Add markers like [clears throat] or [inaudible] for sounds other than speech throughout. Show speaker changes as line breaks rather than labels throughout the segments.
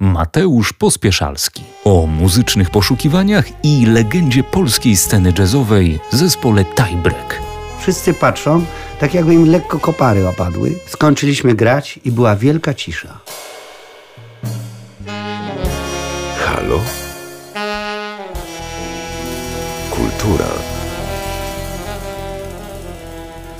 Mateusz Pospieszalski o muzycznych poszukiwaniach i legendzie polskiej sceny jazzowej zespole Tiebreak.
Wszyscy patrzą, tak jakby im lekko kopary opadły. Skończyliśmy grać i była wielka cisza.
Halo? Kultura.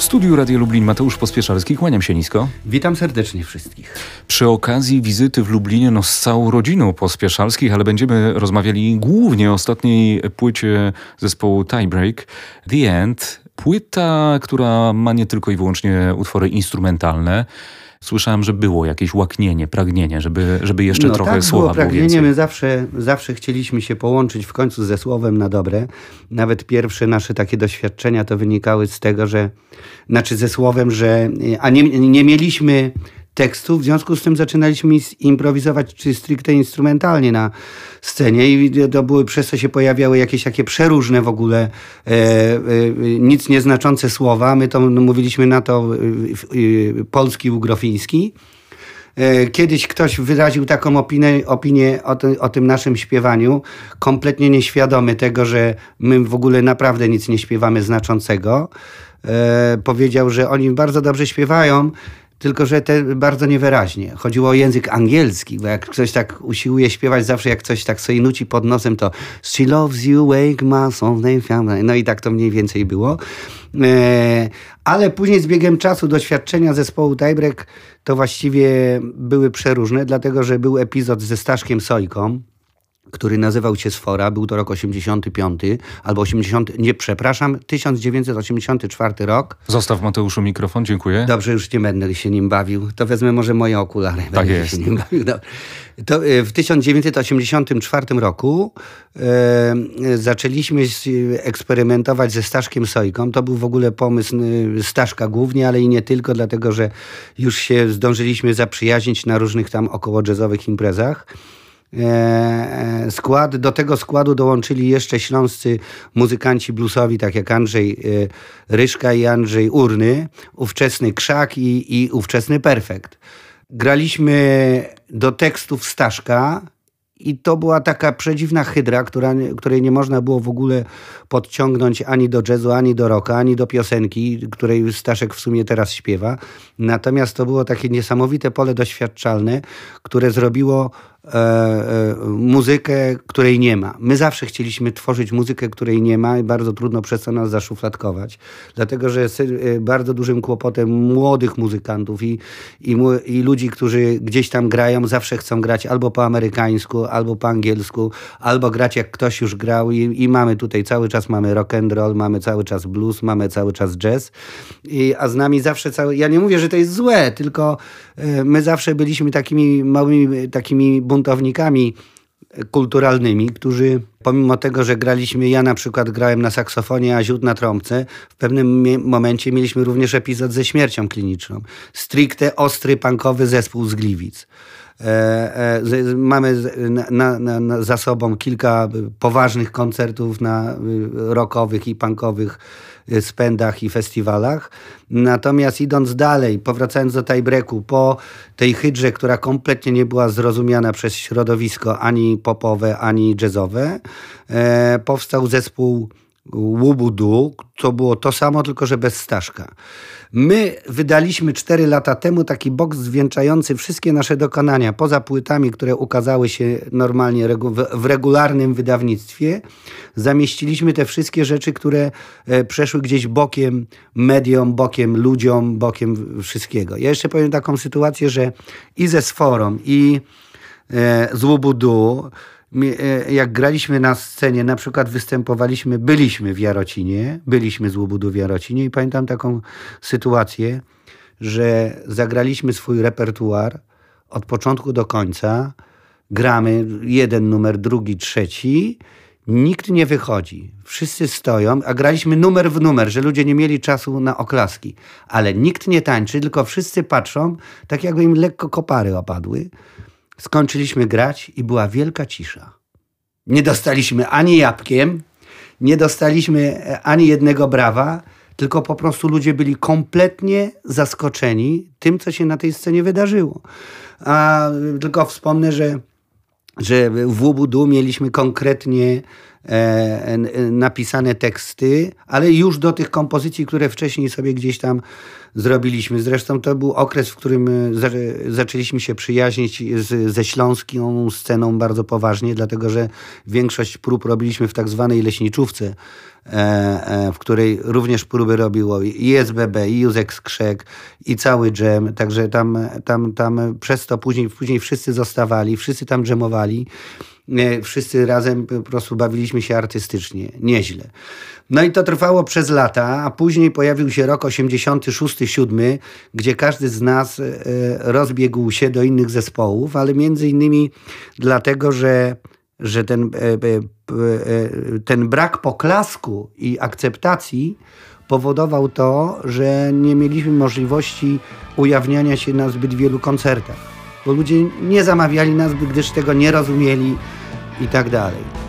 W studiu Radia Lublin Mateusz Pospieszalski, kłaniam się nisko.
Witam serdecznie wszystkich.
Przy okazji wizyty w Lublinie no, z całą rodziną Pospieszalskich, ale będziemy rozmawiali głównie o ostatniej płycie zespołu Tiebreak, The End. Płyta, która ma nie tylko i wyłącznie utwory instrumentalne, Słyszałem, że było jakieś łaknienie, pragnienie, żeby, żeby jeszcze
no,
trochę
tak,
słowa
było pragnienie.
więcej.
My zawsze, zawsze chcieliśmy się połączyć w końcu ze słowem na dobre. Nawet pierwsze nasze takie doświadczenia to wynikały z tego, że znaczy ze słowem, że a nie, nie mieliśmy tekstu, w związku z tym zaczynaliśmy improwizować czy stricte instrumentalnie na scenie i to były, przez co się pojawiały jakieś takie przeróżne w ogóle e, e, nic nieznaczące słowa. My to mówiliśmy na to e, polski ugrofiński. E, kiedyś ktoś wyraził taką opinię, opinię o, o, tym naszym śpiewaniu, kompletnie nieświadomy tego, że my w ogóle naprawdę nic nie śpiewamy znaczącego. E, powiedział, że oni bardzo dobrze śpiewają, tylko że te bardzo niewyraźnie. Chodziło o język angielski, bo jak ktoś tak usiłuje śpiewać zawsze, jak coś tak sobie nuci pod nosem, to she loves you, wake my soul, no i tak to mniej więcej było. E, ale później z biegiem czasu doświadczenia zespołu Tiebreak to właściwie były przeróżne, dlatego że był epizod ze Staszkiem Sojką, który nazywał się Sfora, był to rok 85 albo 80, nie przepraszam, 1984 rok.
Zostaw Mateuszu mikrofon, dziękuję.
Dobrze, już nie będę się nim bawił. To wezmę może moje okulary.
Tak
będę
jest.
Się nim bawił. To e, w 1984 roku e, zaczęliśmy eksperymentować ze Staszkiem Sojką. To był w ogóle pomysł e, Staszka głównie, ale i nie tylko, dlatego że już się zdążyliśmy zaprzyjaźnić na różnych tam około jazzowych imprezach. E, skład. Do tego składu dołączyli jeszcze śląscy muzykanci bluesowi, tak jak Andrzej e, Ryszka i Andrzej Urny, ówczesny Krzak i, i ówczesny Perfekt. Graliśmy do tekstów Staszka, i to była taka przedziwna hydra, która, której nie można było w ogóle podciągnąć ani do jazzu, ani do rocka, ani do piosenki, której Staszek w sumie teraz śpiewa. Natomiast to było takie niesamowite pole doświadczalne, które zrobiło e, e, muzykę, której nie ma. My zawsze chcieliśmy tworzyć muzykę, której nie ma i bardzo trudno przez to nas zaszufladkować. Dlatego, że jest e, bardzo dużym kłopotem młodych muzykantów i, i, i ludzi, którzy gdzieś tam grają, zawsze chcą grać albo po amerykańsku, albo po angielsku, albo grać jak ktoś już grał i, i mamy tutaj cały czas mamy rock and roll, mamy cały czas blues, mamy cały czas jazz. I, a z nami zawsze cały... Ja nie mówię, że to jest złe, tylko y, my zawsze byliśmy takimi małymi, takimi buntownikami kulturalnymi, którzy pomimo tego, że graliśmy, ja na przykład grałem na saksofonie, a Ziut na trąbce, w pewnym momencie mieliśmy również epizod ze śmiercią kliniczną. Stricte ostry, punkowy zespół z Gliwic. E, e, mamy na, na, na, za sobą kilka poważnych koncertów na rockowych i punkowych spędach i festiwalach. Natomiast idąc dalej, powracając do tiebreaku, po tej hydrze, która kompletnie nie była zrozumiana przez środowisko ani popowe, ani jazzowe, e, powstał zespół Łubudu, to było to samo, tylko że bez Staszka. My wydaliśmy 4 lata temu taki boks zwieńczający wszystkie nasze dokonania, poza płytami, które ukazały się normalnie w regularnym wydawnictwie. Zamieściliśmy te wszystkie rzeczy, które e, przeszły gdzieś bokiem mediom, bokiem ludziom, bokiem wszystkiego. Ja jeszcze powiem taką sytuację, że i ze Sforą, i e, z Łubudu jak graliśmy na scenie, na przykład występowaliśmy, byliśmy w Jarocinie, byliśmy z Łobudu w Jarocinie i pamiętam taką sytuację, że zagraliśmy swój repertuar od początku do końca, gramy jeden numer, drugi, trzeci, nikt nie wychodzi. Wszyscy stoją, a graliśmy numer w numer, że ludzie nie mieli czasu na oklaski. Ale nikt nie tańczy, tylko wszyscy patrzą, tak jakby im lekko kopary opadły. Skończyliśmy grać i była wielka cisza. Nie dostaliśmy ani jabłkiem, nie dostaliśmy e, ani jednego brawa, tylko po prostu ludzie byli kompletnie zaskoczeni tym, co się na tej scenie wydarzyło. A tylko wspomnę, że, że w Łubudu mieliśmy konkretnie napisane teksty, ale już do tych kompozycji, które wcześniej sobie gdzieś tam zrobiliśmy. Zresztą to był okres, w którym e, zaczęliśmy się przyjaźnić z, ze śląską sceną bardzo poważnie, dlatego że większość prób robiliśmy w tak zwanej leśniczówce, e, e, w której również próby robiło i SBB, i Józek Skrzek, i cały dżem, także tam, tam, tam przez to później, później wszyscy zostawali, wszyscy tam dżemowali wszyscy razem po prostu bawiliśmy się artystycznie, nieźle. No i to trwało przez lata, a później pojawił się rok 86-7, gdzie każdy z nas e, rozbiegł się do innych zespołów, ale między innymi dlatego, że, że ten, e, e, ten brak poklasku i akceptacji powodował to, że nie mieliśmy możliwości ujawniania się na zbyt wielu koncertach bo ludzie nie zamawiali nas, gdyż tego nie rozumieli i tak dalej.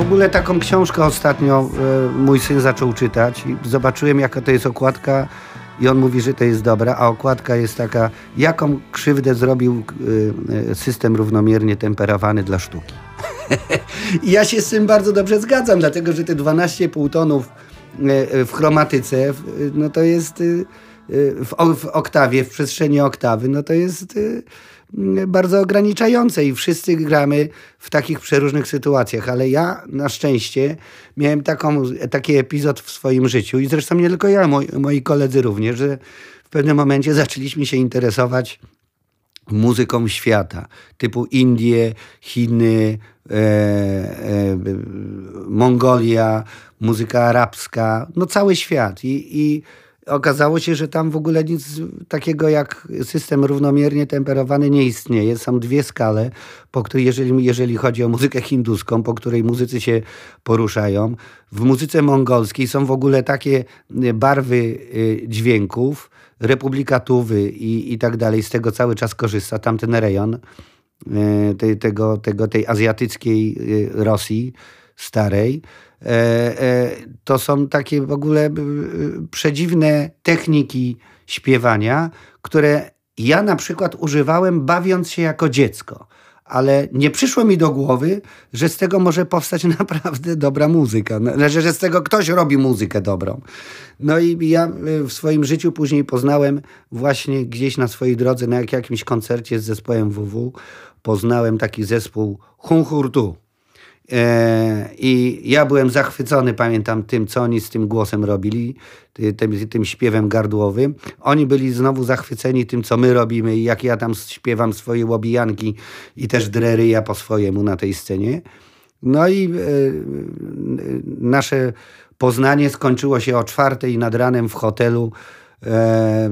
Ogóle taką książkę ostatnio e, mój syn zaczął czytać i zobaczyłem, jaka to jest okładka i on mówi, że to jest dobra, a okładka jest taka, jaką krzywdę zrobił e, system równomiernie temperowany dla sztuki. [laughs] I ja się z tym bardzo dobrze zgadzam, dlatego że te 12,5 tonów e, w chromatyce, no to jest w, oktawie, w przestrzeni oktawy, no to jest bardzo ograniczające i wszyscy gramy w takich przeróżnych sytuacjach, ale ja na szczęście miałem taką, taki epizod w swoim życiu i zresztą nie tylko ja, moi, moi koledzy również, że w pewnym momencie zaczęliśmy się interesować muzyką świata, typu Indie, Chiny, e, e, Mongolia, muzyka arabska, no cały świat. I, i okazało się, że tam w ogóle nic takiego jak system równomiernie temperowany nie istnieje. Są dwie skale, po której, jeżeli, jeżeli chodzi o muzykę hinduską, po której muzycy się poruszają. W muzyce mongolskiej są w ogóle takie barwy y, dźwięków, republikatuwy i, i tak dalej. Z tego cały czas korzysta tamten rejon y, tej, tego, tego, tej azjatyckiej Rosji starej. E, e, to są takie w ogóle przedziwne techniki śpiewania, które ja na przykład używałem bawiąc się jako dziecko. Ale nie przyszło mi do głowy, że z tego może powstać [laughs] naprawdę dobra muzyka. Znaczy, że z tego ktoś robi muzykę dobrą. No i ja w swoim życiu później poznałem właśnie gdzieś na swojej drodze, na jakimś koncercie z zespołem WW, poznałem taki zespół Hunhurtu. E, I ja byłem zachwycony, pamiętam, tym, co oni z tym głosem robili, tym, tym śpiewem gardłowym. Oni byli znowu zachwyceni tym, co my robimy i jak ja tam śpiewam swoje łobijanki i też drery ja po swojemu na tej scenie. No i e, nasze poznanie skończyło się o czwartej nad ranem w hotelu. E,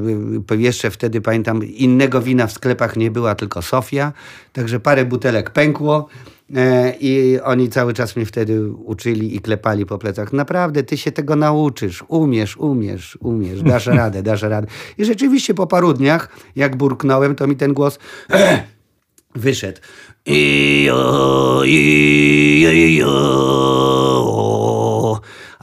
jeszcze wtedy pamiętam, innego wina w sklepach nie była, tylko Sofia. Także parę butelek pękło. E, I oni cały czas mnie wtedy uczyli i klepali po plecach. Naprawdę, ty się tego nauczysz, umiesz, umiesz, umiesz, dasz [laughs] radę, dasz radę. I rzeczywiście po paru dniach, jak burknąłem, to mi ten głos [clears throat] wyszedł. Ijo, ijo, ijo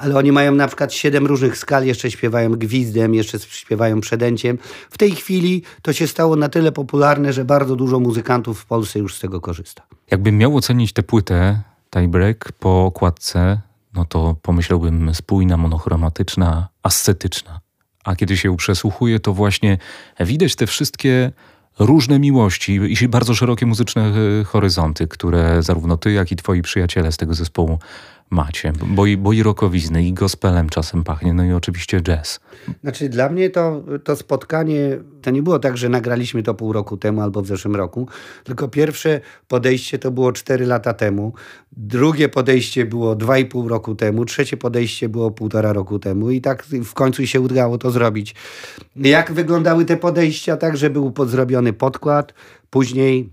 ale oni mają na przykład siedem różnych skal, jeszcze śpiewają gwizdem, jeszcze śpiewają przedęciem. W tej chwili to się stało na tyle popularne, że bardzo dużo muzykantów w Polsce już z tego korzysta.
Jakbym miał ocenić tę płytę, Tiebreak, po okładce, no to pomyślałbym spójna, monochromatyczna, ascetyczna. A kiedy się przesłuchuje, to właśnie widać te wszystkie różne miłości i bardzo szerokie muzyczne e, horyzonty, które zarówno ty, jak i twoi przyjaciele z tego zespołu macie, bo i, bo i rokowizny, i gospelem czasem pachnie, no i oczywiście jazz.
Znaczy dla mnie to, to spotkanie, to nie było tak, że nagraliśmy to pół roku temu albo w zeszłym roku, tylko pierwsze podejście to było cztery lata temu, drugie podejście było dwa i pół roku temu, trzecie podejście było półtora roku temu i tak w końcu się udało to zrobić. Jak wyglądały te podejścia? Tak, że był zrobiony podkład, później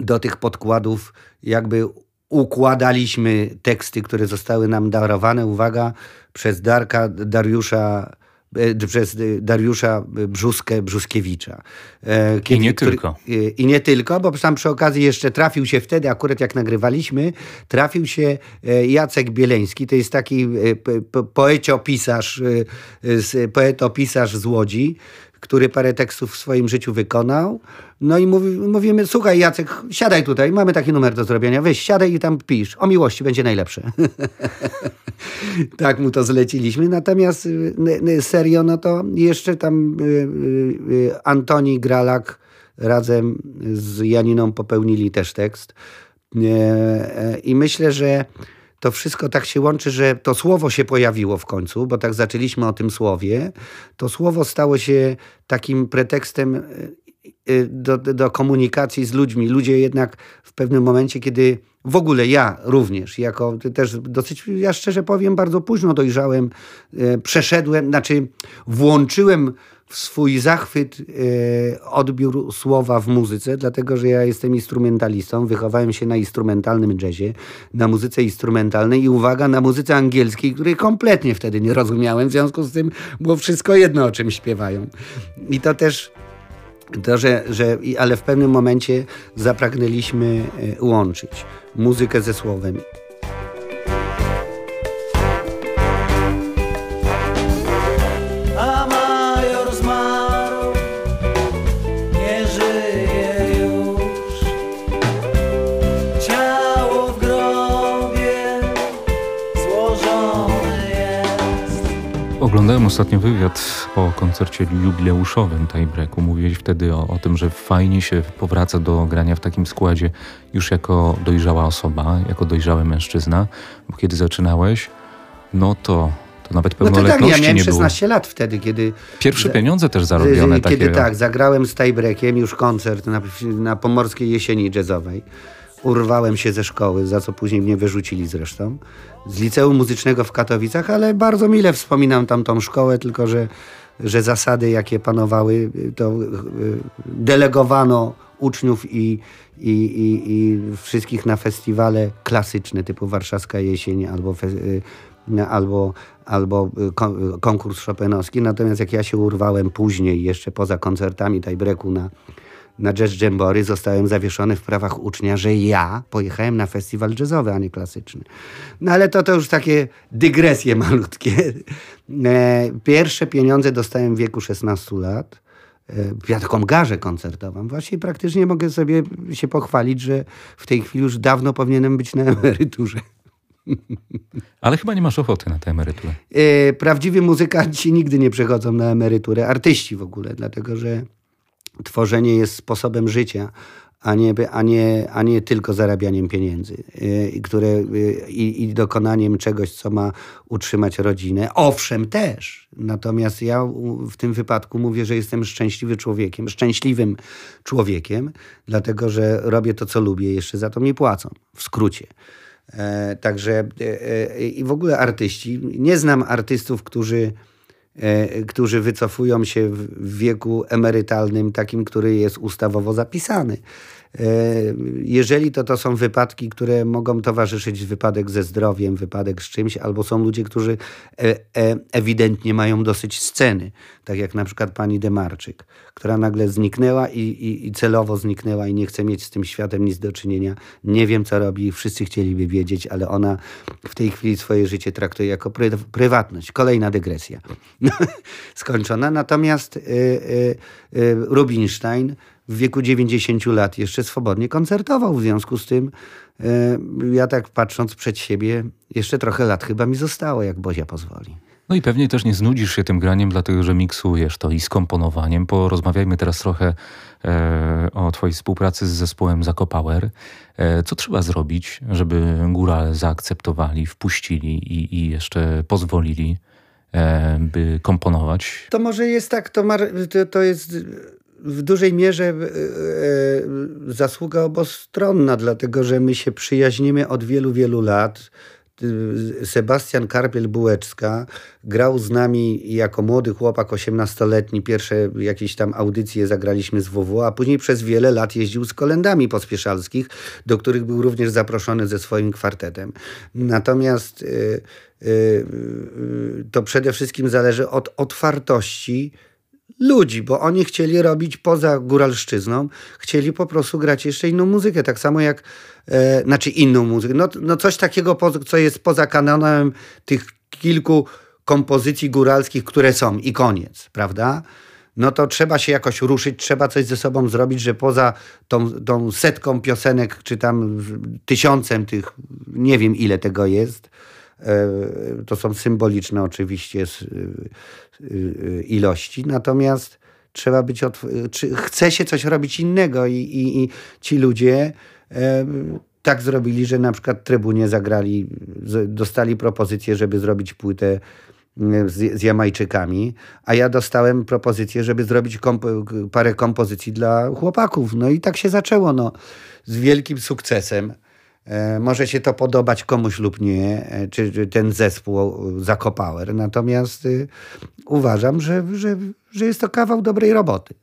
do tych podkładów jakby układaliśmy teksty, które zostały nam darowane, uwaga, przez Darka Dariusza e, przez Dariusza Brzuskę Brzuskiewicza.
E, kiedy, I nie który, tylko.
E, I nie tylko, bo tam przy okazji jeszcze trafił się wtedy, akurat jak nagrywaliśmy, trafił się Jacek Bieleński, to jest taki poeciopisarz, poetopisarz z Łodzi, który parę tekstów w swoim życiu wykonał. No i mówi, mówimy, słuchaj Jacek, siadaj tutaj, mamy taki numer do zrobienia, weź, siadaj i tam pisz. O miłości będzie najlepsze. [laughs] tak mu to zleciliśmy. Natomiast y, serio, no to jeszcze tam y, y, Antoni Gralak razem z Janiną popełnili też tekst. E, I myślę, że to wszystko tak się łączy, że to słowo się pojawiło w końcu, bo tak zaczęliśmy o tym słowie. To słowo stało się takim pretekstem e, do, do komunikacji z ludźmi. Ludzie jednak w pewnym momencie, kiedy w ogóle ja również, jako też dosyć, ja szczerze powiem, bardzo późno dojrzałem, e, przeszedłem, znaczy włączyłem w swój zachwyt e, odbiór słowa w muzyce, dlatego że ja jestem instrumentalistą, wychowałem się na instrumentalnym jazzie, na muzyce instrumentalnej i uwaga, na muzyce angielskiej, której kompletnie wtedy nie rozumiałem, w związku z tym było wszystko jedno, o czym śpiewają. I to też to, że, że, ale w pewnym momencie zapragnęliśmy e, łączyć muzykę ze słowem.
Ostatnio wywiad o koncercie jubileuszowym Tiebreaku. Mówiłeś wtedy o, o, tym, że fajnie się powraca do grania w takim składzie już jako dojrzała osoba, jako dojrzały mężczyzna, bo kiedy zaczynałeś, no to to nawet pełnoletności no to tak, ja
miałem 16 lat wtedy, kiedy...
Pierwsze pieniądze też zarobione.
Kiedy takie... tak, zagrałem z Tiebreakiem już koncert na, na Pomorskiej Jesieni Jazzowej. Urwałem się ze szkoły, za co później mnie wyrzucili zresztą z liceum muzycznego w Katowicach, ale bardzo mile wspominam tamtą szkołę, tylko że, że zasady, jakie panowały, to e, delegowano uczniów i, i, i, i wszystkich na festiwale klasyczne typu Warszawska Jesień albo, e, albo, albo konkurs Chopinowski. Natomiast jak ja się urwałem później, jeszcze poza koncertami Tajbreku na na Jazz Jambory zostałem zawieszony w prawach ucznia, że ja pojechałem na festiwal jazzowy, a nie klasyczny. No ale to to już takie dygresje malutkie. [laughs] E, pierwsze pieniądze dostałem w wieku 16 lat. E, ja taką garzę koncertową. Właściwie praktycznie mogę sobie się pochwalić, że w tej chwili już dawno powinienem być na emeryturze. [laughs]
Ale chyba nie masz ochoty na tę emeryturę.
E, prawdziwi muzykanci nigdy nie przechodzą na emeryturę. Artyści w ogóle, dlatego że tworzenie jest sposobem życia, a nie, a nie, a nie tylko zarabianiem pieniędzy yy, które, yy, i, dokonaniem czegoś, co ma utrzymać rodzinę. Owszem, też. Natomiast ja w tym wypadku mówię, że jestem szczęśliwy człowiekiem, szczęśliwym człowiekiem, dlatego że robię to, co lubię, jeszcze za to mi płacą. W skrócie. E, także e, e, i w ogóle artyści. Nie znam artystów, którzy którzy wycofują się w wieku emerytalnym, takim, który jest ustawowo zapisany. E, jeżeli to, to są wypadki, które mogą towarzyszyć wypadek ze zdrowiem, wypadek z czymś, albo są ludzie, którzy e, ewidentnie mają dosyć sceny, tak jak na przykład pani Demarczyk, która nagle zniknęła i, i, i celowo zniknęła i nie chce mieć z tym światem nic do czynienia. Nie wiem, co robi, wszyscy chcieliby wiedzieć, ale ona w tej chwili swoje życie traktuje jako pry, prywatność. Kolejna dygresja [laughs] skończona. Natomiast y, y, y, Rubinstein w wieku 90 lat jeszcze swobodnie koncertował. W związku z tym ja tak patrząc przed siebie, jeszcze trochę lat chyba mi zostało, jak Bozia pozwoli.
No i pewnie też nie znudzisz się tym graniem, dlatego że miksujesz to i z komponowaniem. Porozmawiajmy teraz trochę e, o Twojej współpracy z zespołem Zakopower. E, co trzeba zrobić, żeby górale zaakceptowali, wpuścili i, i jeszcze pozwolili, e, by komponować?
To może jest tak, to, to, to jest w dużej mierze e, e, zasługa obostronna, dlatego że my się przyjaźnimy od wielu, wielu lat Sebastian Karpiel-Bułeczka grał z nami jako młody chłopak, 18-letni. Pierwsze jakieś tam audycje zagraliśmy z WW, a później przez wiele lat jeździł z kolendami pospieszalskich, do których był również zaproszony ze swoim kwartetem. Natomiast y, to przede wszystkim zależy od otwartości ludzi, bo oni chcieli robić poza góralszczyzną, chcieli po prostu grać jeszcze inną muzykę, tak samo jak, e, znaczy inną muzykę, no, no coś takiego, co jest poza kanonem tych kilku kompozycji góralskich, które są i koniec, prawda? No to trzeba się jakoś ruszyć, trzeba coś ze sobą zrobić, że poza tą, tą setką piosenek, czy tam tysiącem tych, nie wiem ile tego jest, to są symboliczne oczywiście Y, ilości, natomiast trzeba być, czy chce się coś robić innego i, i, i ci ludzie e, tak zrobili, że na przykład Trybunie zagrali, dostali propozycję, żeby zrobić płytę z, z Jamajczykami, a ja dostałem propozycję, żeby zrobić parę kompozycji dla chłopaków. No i tak się zaczęło, no, z wielkim sukcesem. E, może się to podobać komuś lub nie, e, czy, ten zespół Zakopower. Natomiast uważam, że, że, że jest to kawał dobrej roboty.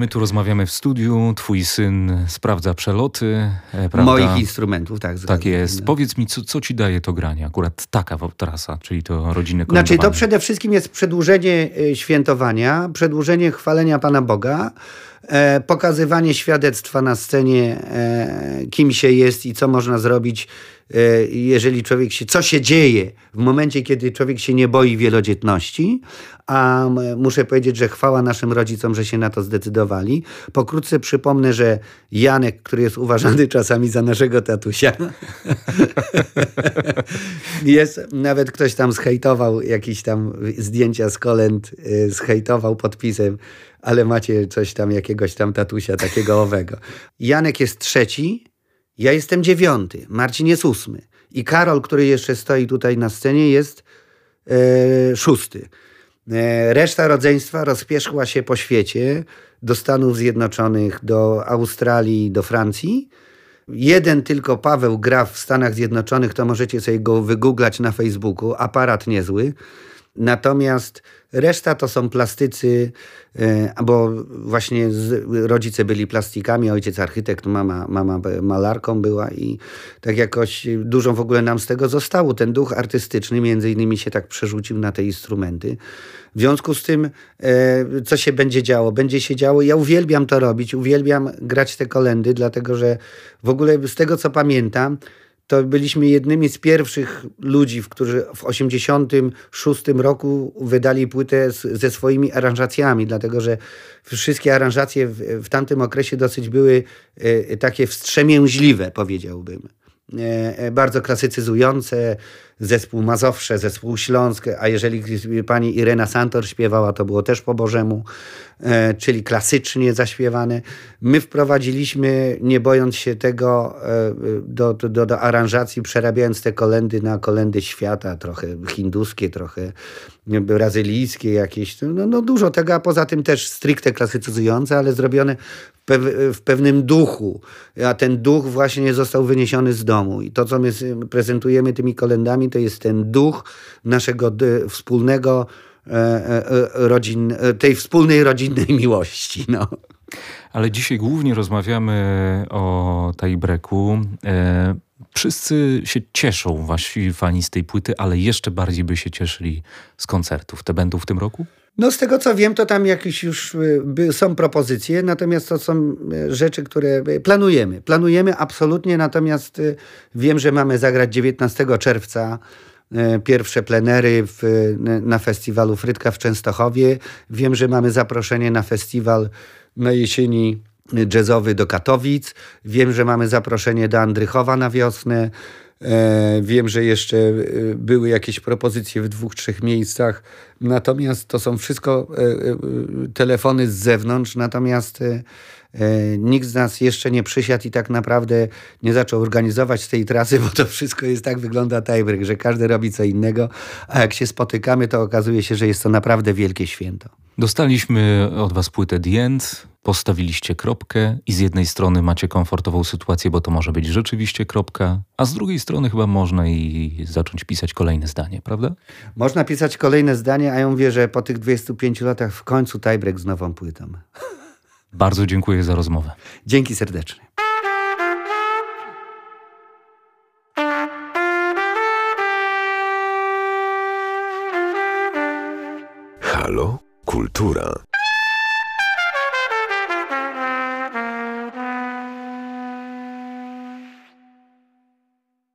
My tu rozmawiamy w studiu, twój syn sprawdza przeloty.
E, prawda? Moich instrumentów, tak.
Tak jest. No. Powiedz mi, co, co ci daje to granie? Akurat taka trasa, czyli to rodziny
Znaczy to przede wszystkim jest przedłużenie e, świętowania, przedłużenie chwalenia Pana Boga, pokazywanie świadectwa na scenie, e, kim się jest i co można zrobić E, jeżeli człowiek się, co się dzieje w momencie, kiedy człowiek się nie boi wielodzietności, a muszę powiedzieć, że chwała naszym rodzicom, że się na to zdecydowali. Pokrótce przypomnę, że Janek, który jest uważany [laughs] czasami za naszego tatusia, [laughs] jest, nawet ktoś tam zhejtował jakieś tam zdjęcia z kolęd, e, zhejtował podpisem, ale macie coś tam, jakiegoś tam tatusia takiego owego. Janek jest trzeci, ja jestem dziewiąty, Marcin jest ósmy. I Karol, który jeszcze stoi tutaj na scenie, jest e, szósty. E, reszta rodzeństwa rozpieszła się po świecie, do Stanów Zjednoczonych, do Australii, do Francji. Jeden tylko Paweł gra w Stanach Zjednoczonych, to możecie sobie go wygooglać na Facebooku, aparat niezły. Natomiast reszta to są plastycy, e, bo właśnie rodzice byli plastikami, ojciec architekt, mama, mama malarką była i tak jakoś dużo w ogóle nam z tego zostało. Ten duch artystyczny między innymi się tak przerzucił na te instrumenty. W związku z tym, e, co się będzie działo? Będzie się działo, ja uwielbiam to robić, uwielbiam grać te kolendy, dlatego że w ogóle z tego co pamiętam, to byliśmy jednymi z pierwszych ludzi, którzy w 1986 roku wydali płytę z, ze swoimi aranżacjami, dlatego że wszystkie aranżacje w, w tamtym okresie dosyć były e, takie wstrzemięźliwe, powiedziałbym. E, bardzo klasycyzujące, zespół Mazowsze, zespół Śląsk, a jeżeli pani Irena Santor śpiewała, to było też po Bożemu, e, czyli klasycznie zaśpiewane. My wprowadziliśmy, nie bojąc się tego, do, do, do aranżacji, przerabiając te kolendy na kolendy świata, trochę hinduskie, trochę brazylijskie jakieś, no, no dużo tego, a poza tym też stricte klasycyzujące, ale zrobione w pewnym duchu, a ten duch właśnie został wyniesiony z domu. I to, co my prezentujemy tymi kolendami, to jest ten duch naszego wspólnego e, e, e, rodzin, tej wspólnej rodzinnej miłości. No.
Ale dzisiaj głównie rozmawiamy o Tajbreku. Wszyscy się cieszą, wasi fani z tej płyty, ale jeszcze bardziej by się cieszyli z koncertów. Te będą w tym roku?
No z tego co wiem, to tam jakieś już y, są propozycje, natomiast to są y, rzeczy, które y, planujemy. Planujemy absolutnie, natomiast wiem, że mamy zagrać 19 czerwca pierwsze plenery w, na festiwalu Frytka w Częstochowie. Wiem, że mamy zaproszenie na festiwal na jesieni jazzowy do Katowic. Wiem, że mamy zaproszenie do Andrychowa na wiosnę. E, wiem, że jeszcze e, były jakieś propozycje w dwóch, trzech miejscach. Natomiast to są wszystko e, telefony z zewnątrz. Natomiast nikt z nas jeszcze nie przysiadł i tak naprawdę nie zaczął organizować tej trasy, [laughs] bo to wszystko jest tak wygląda tiebreak, że każdy robi co innego. A jak się spotykamy, to okazuje się, że jest to naprawdę wielkie święto.
Dostaliśmy od Was płytę The End, postawiliście kropkę i z jednej strony macie komfortową sytuację, bo to może być rzeczywiście kropka, a z drugiej strony chyba można i zacząć pisać kolejne zdanie, prawda?
Można pisać kolejne zdanie, a ja mówię, że po tych 25 latach w końcu tiebreak z nową płytą.
Bardzo dziękuję za rozmowę.
Dzięki serdecznie.
Halo? Kultura.